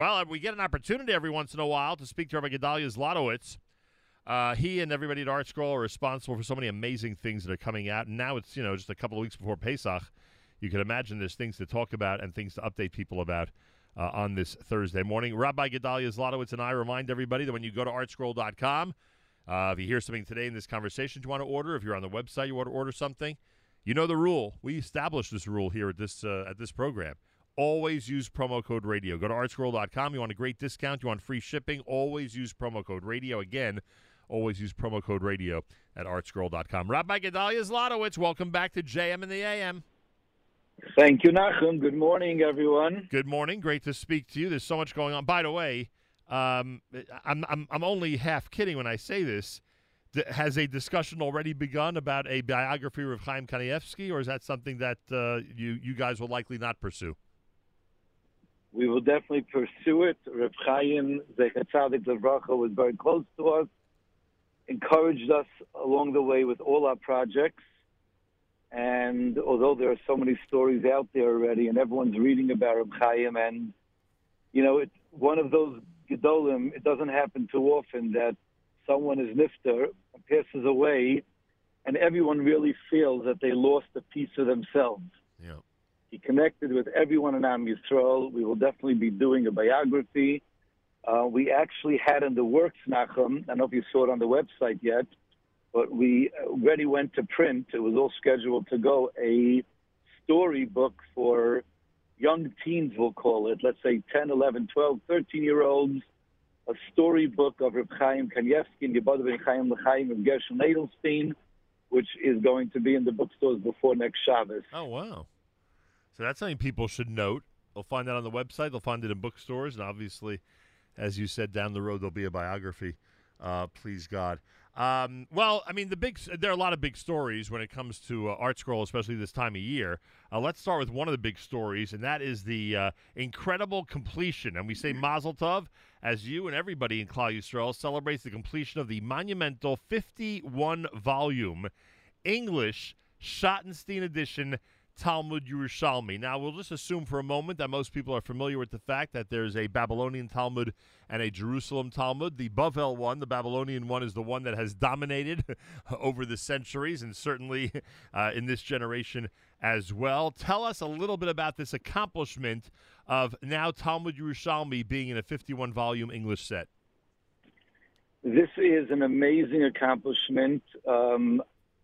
Well, we get an opportunity every once in a while to speak to Rabbi Gedalia Zlotowitz. Uh, he and everybody at ArtScroll are responsible for so many amazing things that are coming out. And now it's, you know, just a couple of weeks before Pesach. You can imagine there's things to talk about and things to update people about uh, on this Thursday morning. Rabbi Gedalia Zlotowitz and I remind everybody that when you go to artscroll.com, uh, if you hear something today in this conversation you want to order, if you're on the website you want to order something, you know the rule. We established this rule here at this uh, at this program always use promo code radio. Go to artscroll.com. You want a great discount, you want free shipping, always use promo code radio. Again, always use promo code radio at artscroll.com. Rabbi Gedalia Zlotowitz, welcome back to JM in the AM. Thank you, Nachum. Good morning, everyone. Good morning. Great to speak to you. There's so much going on. By the way, um, I'm, I'm, I'm only half kidding when I say this. D- has a discussion already begun about a biography of Chaim Kanievsky, or is that something that uh, you, you guys will likely not pursue? We will definitely pursue it. Reb Chaim Zechatzadik Levracha was very close to us, encouraged us along the way with all our projects. And although there are so many stories out there already, and everyone's reading about Reb Chaim, and you know, it's one of those gedolim. It doesn't happen too often that someone is nifter, passes away, and everyone really feels that they lost a piece of themselves. Yeah. He connected with everyone in Am Yisrael. We will definitely be doing a biography. Uh, we actually had in the works, Nachum. I don't know if you saw it on the website yet, but we already went to print. It was all scheduled to go. A storybook for young teens, we'll call it. Let's say 10, 11, 12, 13 year olds. A storybook of Reb Chaim Kanievsky and Yabad Ben Chaim L'Chaim of Gershon Edelstein, which is going to be in the bookstores before next Shabbos. Oh, wow. So that's something people should note. They'll find that on the website. They'll find it in bookstores, and obviously, as you said, down the road there'll be a biography. Uh, please God. Um, well, I mean, the big there are a lot of big stories when it comes to uh, ArtScroll, especially this time of year. Uh, let's start with one of the big stories, and that is the uh, incredible completion. And we say Mazel Tov as you and everybody in Yisrael celebrates the completion of the monumental 51 volume English Schottenstein edition Talmud Yerushalmi. Now, we'll just assume for a moment that most people are familiar with the fact that there's a Babylonian Talmud and a Jerusalem Talmud. The Bavel one, the Babylonian one, is the one that has dominated over the centuries and certainly uh, in this generation as well. Tell us a little bit about this accomplishment of now Talmud Yerushalmi being in a 51 volume English set. This is an amazing accomplishment. Um,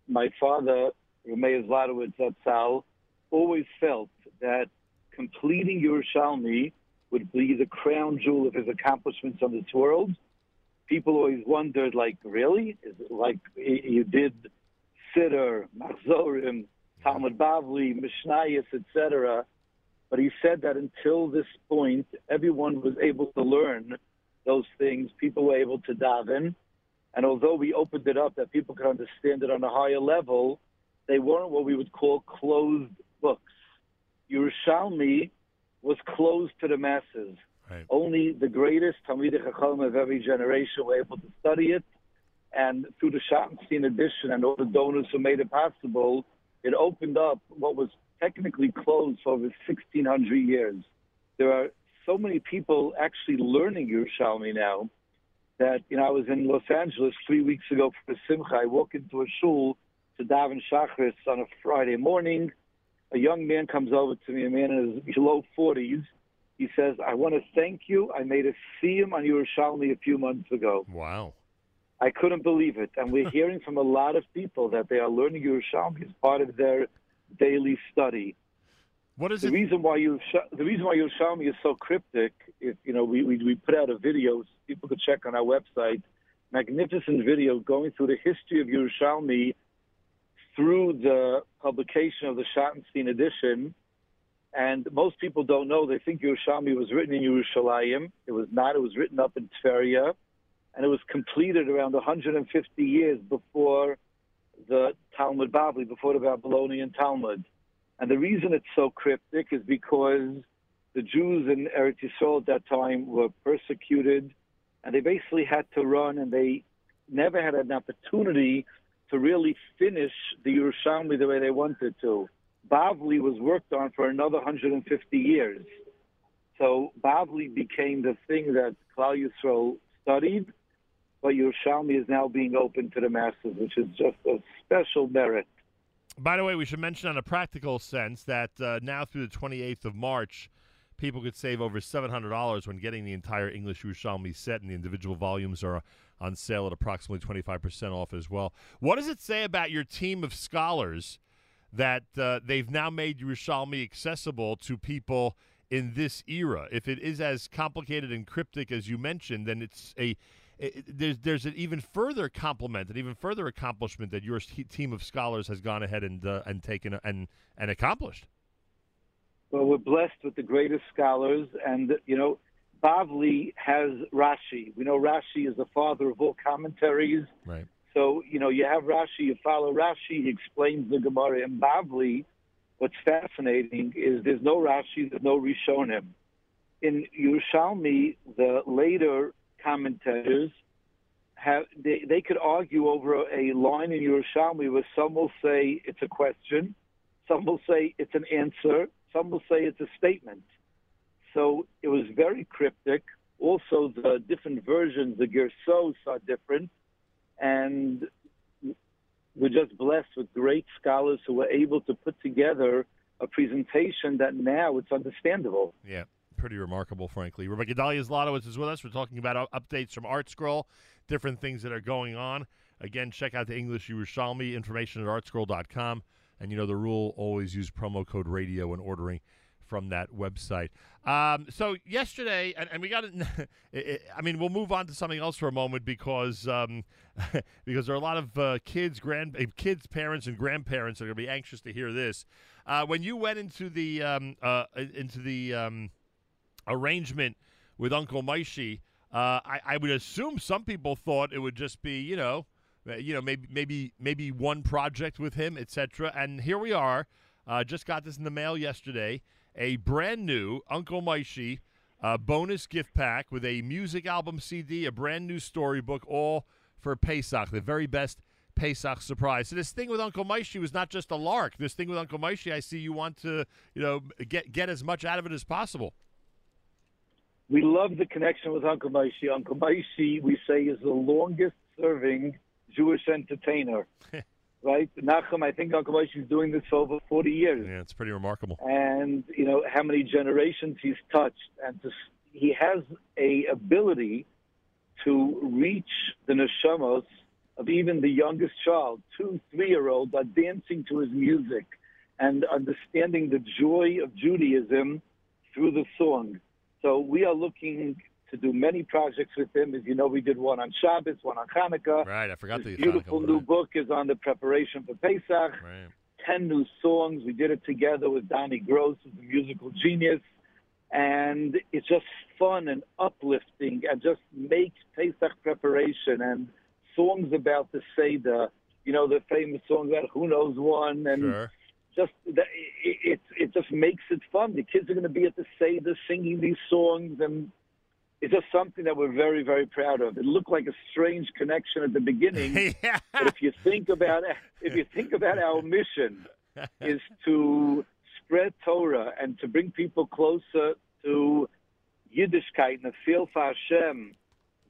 my father, Rameir Zlotowitz Zatzal, always felt that completing Yerushalmi would be the crown jewel of his accomplishments on this world. People always wondered, like, really? Is it like you did Siddur, Machzorim, Talmud Bavli, Mishnayos, etc. But he said that until this point, everyone was able to learn those things. People were able to daven. And although we opened it up that people could understand it on a higher level, they weren't what we would call closed books. Yerushalmi was closed to the masses. Right. Only the greatest Talmidei Chacham of every generation were able to study it. And through the Schottenstein edition and all the donors who made it possible, it opened up what was technically closed for over 1,600 years. There are so many people actually learning Yerushalmi now that, you know, I was in Los Angeles three weeks ago for the Simcha. I walk into a shul to daven Shachris on a Friday morning a young man comes over to me, a man in his low 40s. He says, I want to thank you. I made a siyum on Yerushalmi a few months ago. Wow. I couldn't believe it. And we're hearing from a lot of people that they are learning Yerushalmi as part of their daily study. What is the it? reason why you the reason why Yerushalmi is so cryptic? If you know, we, we we put out a video people could check on our website. Magnificent video going through the history of Yerushalmi through the publication of the Schottenstein edition. And most people don't know. They think Yerushalmi was written in Yerushalayim. It was not. It was written up in Tveria, and it was completed around 150 years before the Talmud Bavli, before the Babylonian Talmud. And the reason it's so cryptic is because the Jews in Eretz Yisrael at that time were persecuted, and they basically had to run, and they never had an opportunity to really finish the Yerushalmi the way they wanted to. Bavli was worked on for another 150 years. So Bavli became the thing that Klal Yisrael studied, but Yerushalmi is now being open to the masses, which is just a special merit. By the way, we should mention on a practical sense that uh, now through the 28th of March, people could save over $700 when getting the entire English Yerushalmi set, and the individual volumes are on sale at approximately 25% off as well. What does it say about your team of scholars that uh, they've now made Yerushalmi accessible to people in this era? If it is as complicated and cryptic as you mentioned, then it's a it, there's there's an even further compliment, an even further accomplishment that your team of scholars has gone ahead and uh, and taken and and accomplished. Well, we're blessed with the greatest scholars, and you know, Bavli has Rashi. We know Rashi is the father of all commentaries. Right. So you know, you have Rashi, you follow Rashi, he explains the Gemara. And Bavli, what's fascinating is there's no Rashi, there's no Rishonim. In Yerushalmi, the later commentators have they, they could argue over a line in Yerushalmi where some will say it's a question, some will say it's an answer, some will say it's a statement. So it was very cryptic. Also, the different versions, the Gersos are different. And we're just blessed with great scholars who were able to put together a presentation that now it's understandable. Yeah, pretty remarkable, frankly. Rabbi Gedalia Zlotowitz is with us. We're talking about updates from ArtScroll, different things that are going on. Again, check out the English Yerushalmi information at artscroll.com. And you know the rule: always use promo code radio when ordering from that website. Um, so yesterday, and, and we got to. I mean, we'll move on to something else for a moment because um, because there are a lot of uh, kids, grand uh, kids, parents, and grandparents are going to be anxious to hear this. Uh, when you went into the um, uh, into the um, arrangement with Uncle Moishy, uh, I, I would assume some people thought it would just be, you know, you know, maybe maybe maybe one project with him, etc. And here we are. Uh, just got this in the mail yesterday. A brand new Uncle Moishy uh, bonus gift pack with a music album CD, a brand new storybook, all for Pesach, the very best Pesach surprise. So this thing with Uncle Moishy was not just a lark. This thing with Uncle Moishy, I see you want to, you know, get get as much out of it as possible. We love the connection with Uncle Moishy. Uncle Moishy, we say, is the longest serving Jewish entertainer. right? Nachum, I think Uncle Moshe is doing this for over 40 years. Yeah, it's pretty remarkable. And, you know, how many generations he's touched. And to, he has a ability to reach the neshamos of even the youngest child. Two, three-year-olds are dancing to his music and understanding the joy of Judaism through the song. So we are looking to do many projects with him. As you know, we did one on Shabbos, one on Hanukkah. Right, I forgot the beautiful Hanukkah, new right. book is on the preparation for Pesach. Right. Ten new songs. We did it together with Donnie Gross, who's a musical genius, and it's just fun and uplifting, and just makes Pesach preparation and songs about the Seder. You know, the famous song about who knows one, and sure. just that it, it it just makes it fun. The kids are going to be at the Seder singing these songs and it's just something that we're very, very proud of. It looked like a strange connection at the beginning, yeah. but if you think about if you think about our mission is to spread Torah and to bring people closer to Yiddishkeit and the feel for Hashem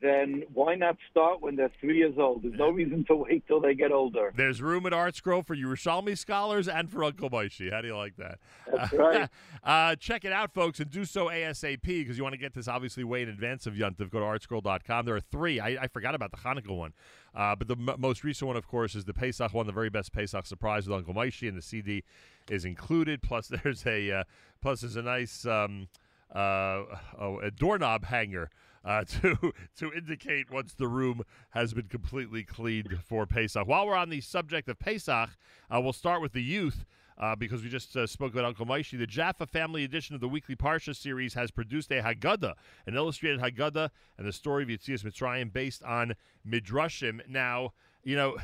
then why not start when they're three years old? There's no reason to wait till they get older. There's room at ArtScroll for Yerushalmi scholars and for Uncle Moshe. How do you like that? That's right. uh, check it out, folks, and do so ASAP because you want to get this obviously way in advance of Yuntiv. Go to artscroll.com. There are three. I, I forgot about the Hanukkah one. Uh, but the m- most recent one, of course, is the Pesach one, the very best Pesach surprise with Uncle Moshe, and the CD is included. Plus, there's a uh, plus there's a nice um, uh, oh, a doorknob hanger uh, to to indicate once the room has been completely cleaned for Pesach. While we're on the subject of Pesach, uh, we'll start with the youth. Uh, because we just uh, spoke about Uncle Moishy. The Jaffa Family Edition of the Weekly Parsha series has produced a Haggadah, an illustrated Haggadah, and the story of Yetzias Mitzrayim based on Midrashim. Now, you know,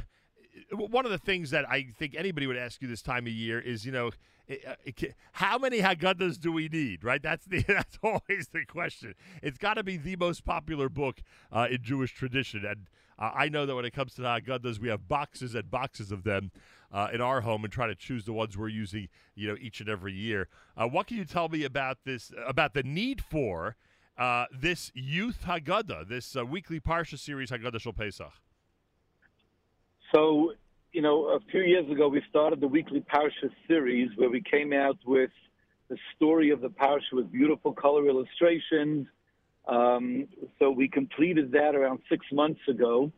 one of the things that I think anybody would ask you this time of year is, you know, how many Haggadahs do we need? Right, that's the that's always the question. It's got to be the most popular book uh, in Jewish tradition, and uh, I know that when it comes to Haggadahs, we have boxes and boxes of them uh, in our home, and try to choose the ones we're using, you know, each and every year. Uh, what can you tell me about this? About the need for uh, this youth Haggadah, this uh, weekly Parsha series Haggadah Shel Pesach? So you know, a few years ago, we started the weekly Parsha series where we came out with the story of the Parsha with beautiful color illustrations. Um, so we completed that around six months ago,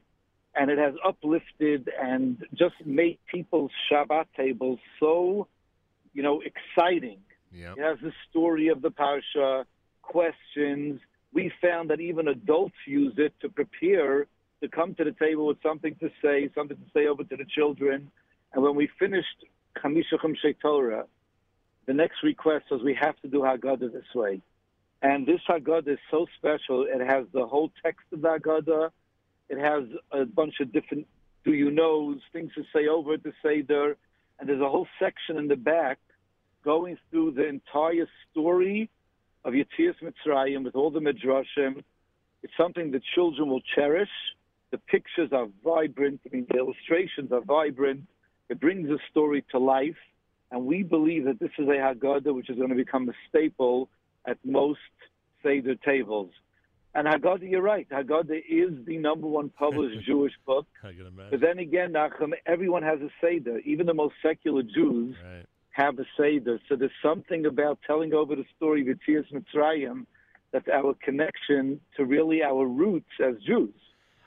and it has uplifted and just made people's Shabbat tables so, you know, exciting. Yep. It has the story of the Parsha, questions. We found that even adults use it to prepare to come to the table with something to say, something to say over to the children. And when we finished Chamisha Chumshei Torah, the next request was we have to do Haggadah this way. And this Haggadah is so special. It has the whole text of the Haggadah. It has a bunch of different do you knows, things to say over to say there. And there's a whole section in the back going through the entire story of Yetzias Mitzrayim with all the Midrashim. It's something that children will cherish the pictures are vibrant. I mean, the illustrations are vibrant. It brings the story to life. And we believe that this is a Haggadah which is going to become a staple at most Seder tables. And Haggadah, you're right. Haggadah is the number one published Jewish book. But then again, Nachum, everyone has a Seder. Even the most secular Jews right. have a Seder. So there's something about telling over the story of Yetzias Mitzrayim that's our connection to really our roots as Jews.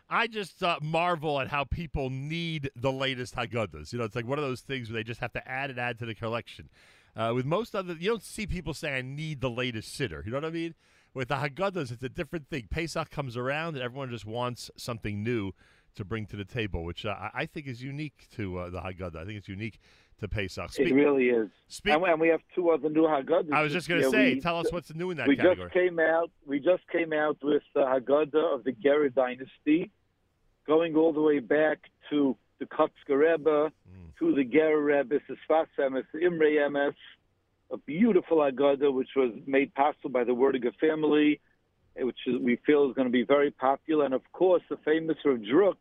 I just uh, marvel at how people need the latest Haggadahs. You know, it's like one of those things where they just have to add and add to the collection. Uh, with most other, you don't see people say, "I need the latest siddur. You know what I mean? With the Haggadahs, it's a different thing. Pesach comes around, and everyone just wants something new to bring to the table, which uh, I think is unique to uh, the Haggadah. I think it's unique to Pesach. Speak, it really is. Speak, and, we have two other new Haggadahs. I was just going to say, we, tell us what's new in that we category. just came out. We just came out with the Haggadah of the Gerer dynasty, going all the way back to the Kotzker Rebbe, mm. to the Gerer Rebbe, the Sfas Emes, the Imre Emes, a beautiful Haggadah which was made possible by the Werdiger family, which is, we feel is going to be very popular, and of course the famous Rav Druk.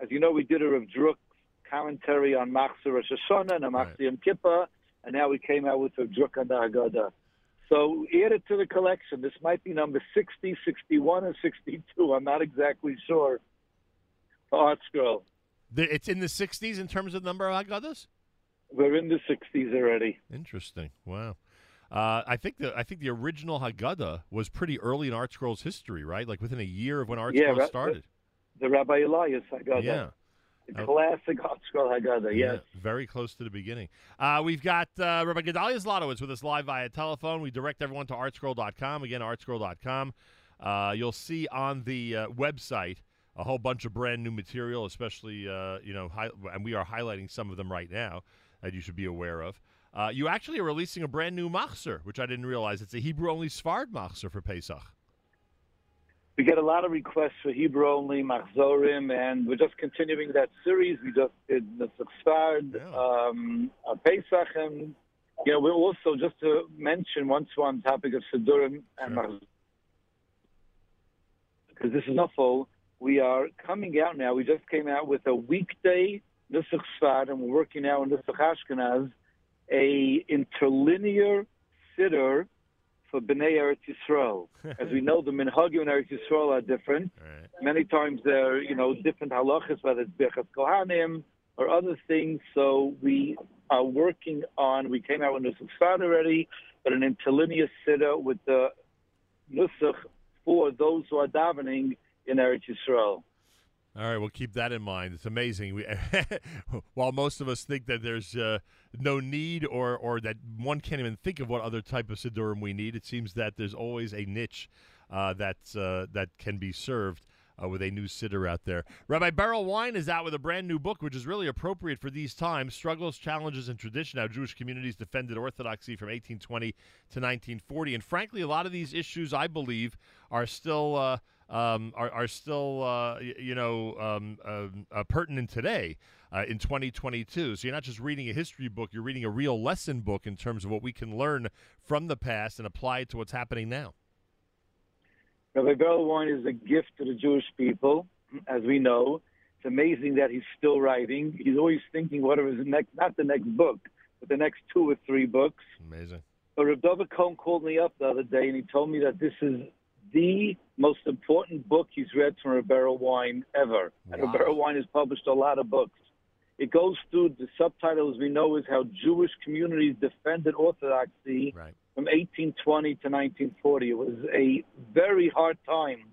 As you know, we did a Rav Druk commentary on Machzor Rosh Hashanah and Machzor Yom Kippur, and now we came out with Rav Druk on the Haggadah. So add it to the collection. This might be number 60, 61, or 62. I'm not exactly sure. ArtScroll. It's in the 60s in terms of the number of Haggadahs? We're in the 60s already. Interesting. Wow. Uh, I think the I think the original Haggadah was pretty early in ArtScroll's history, right? Like within a year of when Art yeah, Scroll started. The, the Rabbi Elias Haggadah. Yeah. The classic ArtScroll Haggadah, yes. Yeah, very close to the beginning. Uh, we've got uh, Rabbi Gedalia Zlotowitz with us live via telephone. We direct everyone to artscroll.com. Again, artscroll.com. Uh, you'll see on the uh, website a whole bunch of brand new material, especially, uh, you know, hi- and we are highlighting some of them right now that you should be aware of. Uh, you actually are releasing a brand new machzer, which I didn't realize. It's a Hebrew only Sfard machzer for Pesach. We get a lot of requests for Hebrew only machzorim, and we're just continuing that series. We just did the Sfard, yeah. um, Pesach, and you know, we're also just to mention once we're on topic of Sidurim and sure. because this is not full we are coming out now. We just came out with a weekday Nusach Sfard, and we're working now on Nusach Ashkenaz, a interlinear siddur for Bnei Eretz Yisrael. As we know, the minhagim in Eretz Yisrael are different. Right. Many times they're, you know, different halachas, whether it's Birchas Kohanim or other things. So we are working on, we came out with Nusach Sfard already, but an interlinear sitter with the Nusach for those who are davening in Eretz Yisrael. All right, we'll keep that in mind. It's amazing. We, while most of us think that there's uh, no need or, or that one can't even think of what other type of Siddurim we need, it seems that there's always a niche uh, that, uh, that can be served uh, with a new siddur out there. Rabbi Berel Wein is out with a brand new book, which is really appropriate for these times Struggles, Challenges, and Tradition How Jewish Communities Defended Orthodoxy from 1820 to 1940. And frankly, a lot of these issues, I believe, are still. Uh, um, are, are still, uh, you know, um, um, uh, pertinent today uh, in 2022. So you're not just reading a history book; you're reading a real lesson book in terms of what we can learn from the past and apply it to what's happening now. Rabbi Berel Wein is a gift to the Jewish people, as we know. It's amazing that he's still writing. He's always thinking what are his next, not the next book, but the next two or three books. Amazing. But Rav David Cohen called me up the other day and he told me that this is the most important book he's read from Rabbi Berel Wein ever. Wow. And Rabbi Berel Wein has published a lot of books. It goes through the subtitle, as we know, is how Jewish communities defended Orthodoxy Right. from 1820 to 1940. It was a very hard time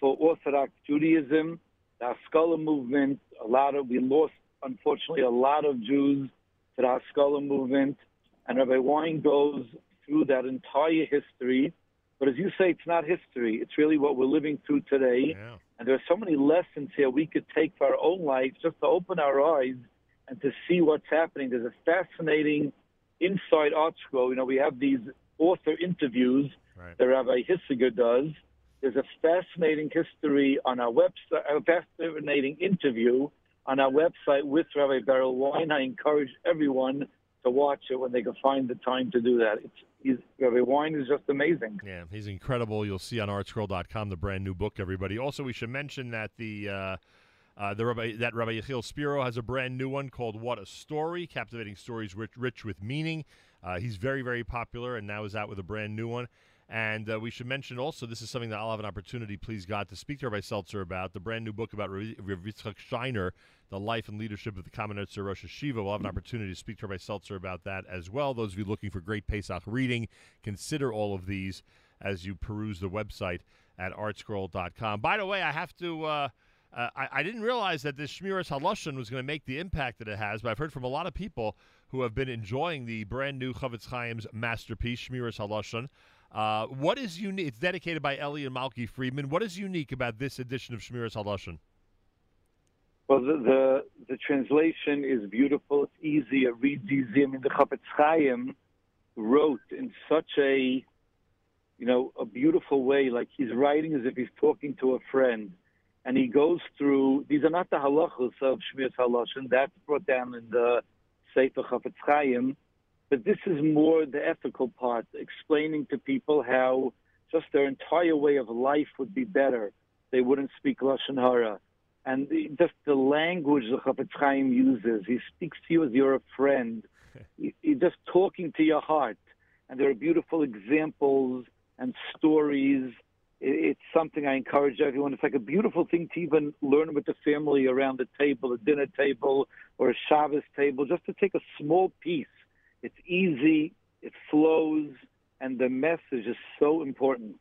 for Orthodox Judaism, the Haskalah movement. A lot of we lost, unfortunately, a lot of Jews to the Haskalah movement, and Rabbi Wein goes through that entire history. But as you say, it's not history. It's really what we're living through today. Yeah. And there are so many lessons here we could take for our own life just to open our eyes and to see what's happening. There's a fascinating inside art scroll. You know, we have these author interviews Right. that Rabbi Hissiger does. There's a fascinating history on our website, a fascinating interview on our website with Rabbi Berel Wein. I encourage everyone to watch it when they can find the time to do that. It's he's, Rabbi Wein is just amazing. Yeah, he's incredible. You'll see on artscroll.com the brand new book, everybody. Also, we should mention that the uh, uh, the Rabbi, that Rabbi Yechiel Spero has a brand new one called "What a Story," captivating stories rich, rich with meaning. Uh, he's very, very popular, and now is out with a brand new one. And uh, we should mention also, this is something that I'll have an opportunity, please God, to speak to Rabbi Seltzer about the brand new book about Rav Yitzchak Steiner, the life and leadership of the Kamenetzer Rosh Yeshiva. We'll have an opportunity to speak to Rabbi Seltzer about that as well. Those of you looking for great Pesach reading, consider all of these as you peruse the website at artscroll.com. By the way, I have to. Uh, uh, I, I didn't realize that this Shmiras Haloshin was going to make the impact that it has, but I've heard from a lot of people who have been enjoying the brand new Chafetz Chaim's masterpiece, Shmiras Haloshin. Uh, what is unique? It's dedicated by Ellie and Malky Friedman. What is unique about this edition of Shmiras Haloshin? Well, the, the the translation is beautiful. It's easy. It reads easy. I mean, the Chafetz Chaim wrote in such a, you know, a beautiful way. Like he's writing as if he's talking to a friend, and he goes through. These are not the halachos of Shmiras Haloshin. That's brought down in the Sefer Chafetz Chaim, but this is more the ethical part, explaining to people how just their entire way of life would be better. They wouldn't speak lashon hara and the, just the language the Chafetz Chaim uses. He speaks to you as you're a friend. he, he's just talking to your heart, and there are beautiful examples and stories. It, it's something I encourage everyone. It's like a beautiful thing to even learn with the family around the table, a dinner table or a Shabbos table, just to take a small piece. It's easy, it flows, and the message is so important.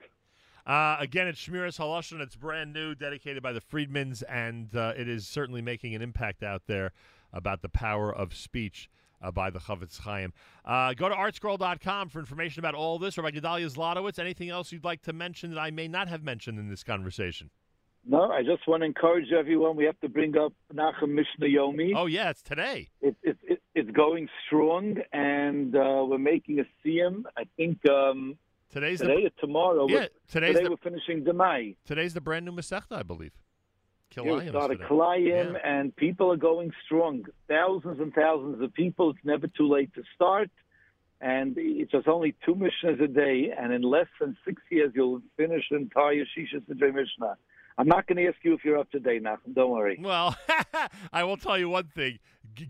Uh, again, it's Shmiras Haloshin. It's brand new, dedicated by the Friedmans, and uh, it is certainly making an impact out there about the power of speech uh, by the Chafetz Chaim. Uh, go to artscroll.com for information about all this, or by Gedalia Zlotowitz. Anything else you'd like to mention that I may not have mentioned in this conversation? No, I just want to encourage everyone. We have to bring up Nachum Mishnah Yomi. Oh, yeah, it's today. It, it, it, it's going strong, and uh, we're making a siyum. I think um, Today's today the or tomorrow. yeah. we're- Today's today the we're finishing Demai. today's the brand new Masechta, I believe. Kilayim started. Kilayim, Yeah. and people are going strong. Thousands and thousands of people. It's never too late to start. And it's just only two Mishnahs a day, and in less than six years, you'll finish the entire Shisha Sidrei Mishnah. I'm not going to ask you if you're up to date, Nachum. Don't worry. Well, I will tell you one thing: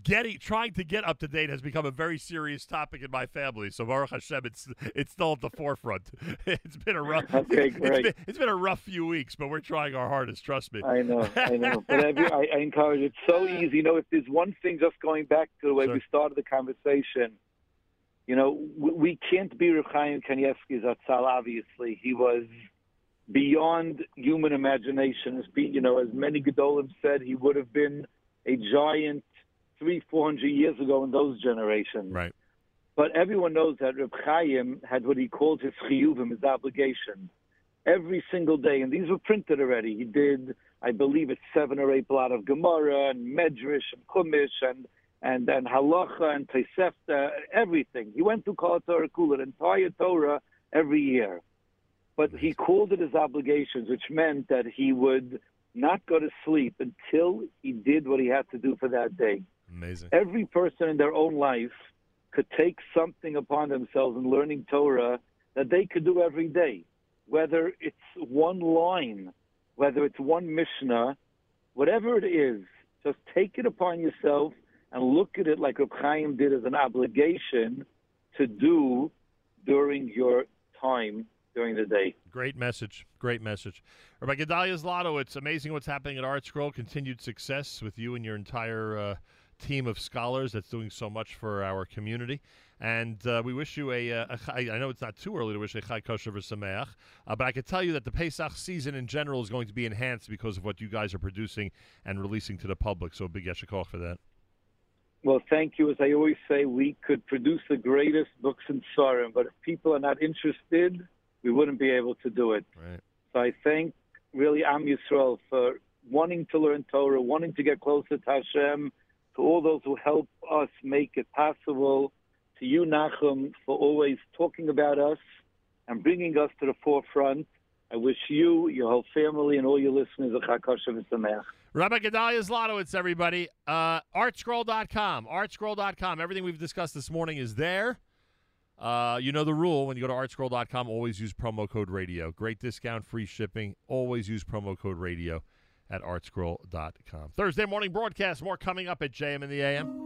getting, trying to get up to date has become a very serious topic in my family. So Baruch Hashem, it's it's still at the forefront. It's been a rough, Okay, it's great. been, it's been a rough few weeks, but we're trying our hardest. Trust me. I know, I know. But every, I, I encourage It's so easy. You know, if there's one thing, just going back to the way Sure. we started the conversation, you know, we, we can't be Reb Chaim Kanievsky Zatzal, obviously. He was beyond human imagination. As you know, as many Gedolim said, he would have been a giant three, four hundred years ago in those generations. Right. But everyone knows that Reb Chaim had what he called his chiyuvim, his obligation. every single day, and these were printed already. He did, I believe, it's seven or eight blot of Gemara and Medrash and Chumash and and then Halacha and Tosefta, everything. He went to Kol Torah Kula, entire Torah every year. But he called it his obligations, which meant that he would not go to sleep until he did what he had to do for that day. Amazing. Every person in their own life could take something upon themselves in learning Torah that they could do every day, whether it's one line, whether it's one Mishnah, whatever it is, just take it upon yourself and look at it like Reb Chaim did as an obligation to do during your time during the day. Great message. Great message. Rabbi Gedalia Zlotowitz, it's amazing what's happening at ArtScroll. Continued success with you and your entire uh, team of scholars that's doing so much for our community. And uh, we wish you a, uh, a, a. I know it's not too early to wish a Chag Kosher V'Sameach, uh, but I can tell you that the Pesach season in general is going to be enhanced because of what you guys are producing and releasing to the public. So a big yeshikol for that. Well, thank you. As I always say, we could produce the greatest books in Sarim, but if people are not interested, we wouldn't be able to do it. Right. So I thank really Am Yisrael for wanting to learn Torah, wanting to get closer to Hashem, to all those who help us make it possible, to you, Nachum, for always talking about us and bringing us to the forefront. I wish you, your whole family, and all your listeners a Chakosha V'Sameach. Rabbi Gedalia Zlotowitz, everybody. Uh, artscroll.com. Artscroll.com. Everything we've discussed this morning is there. Uh, you know the rule when you go to artscroll.com, always use promo code radio. Great discount, free shipping. Always use promo code radio at artscroll.com. Thursday morning broadcast, more coming up at JM in the AM.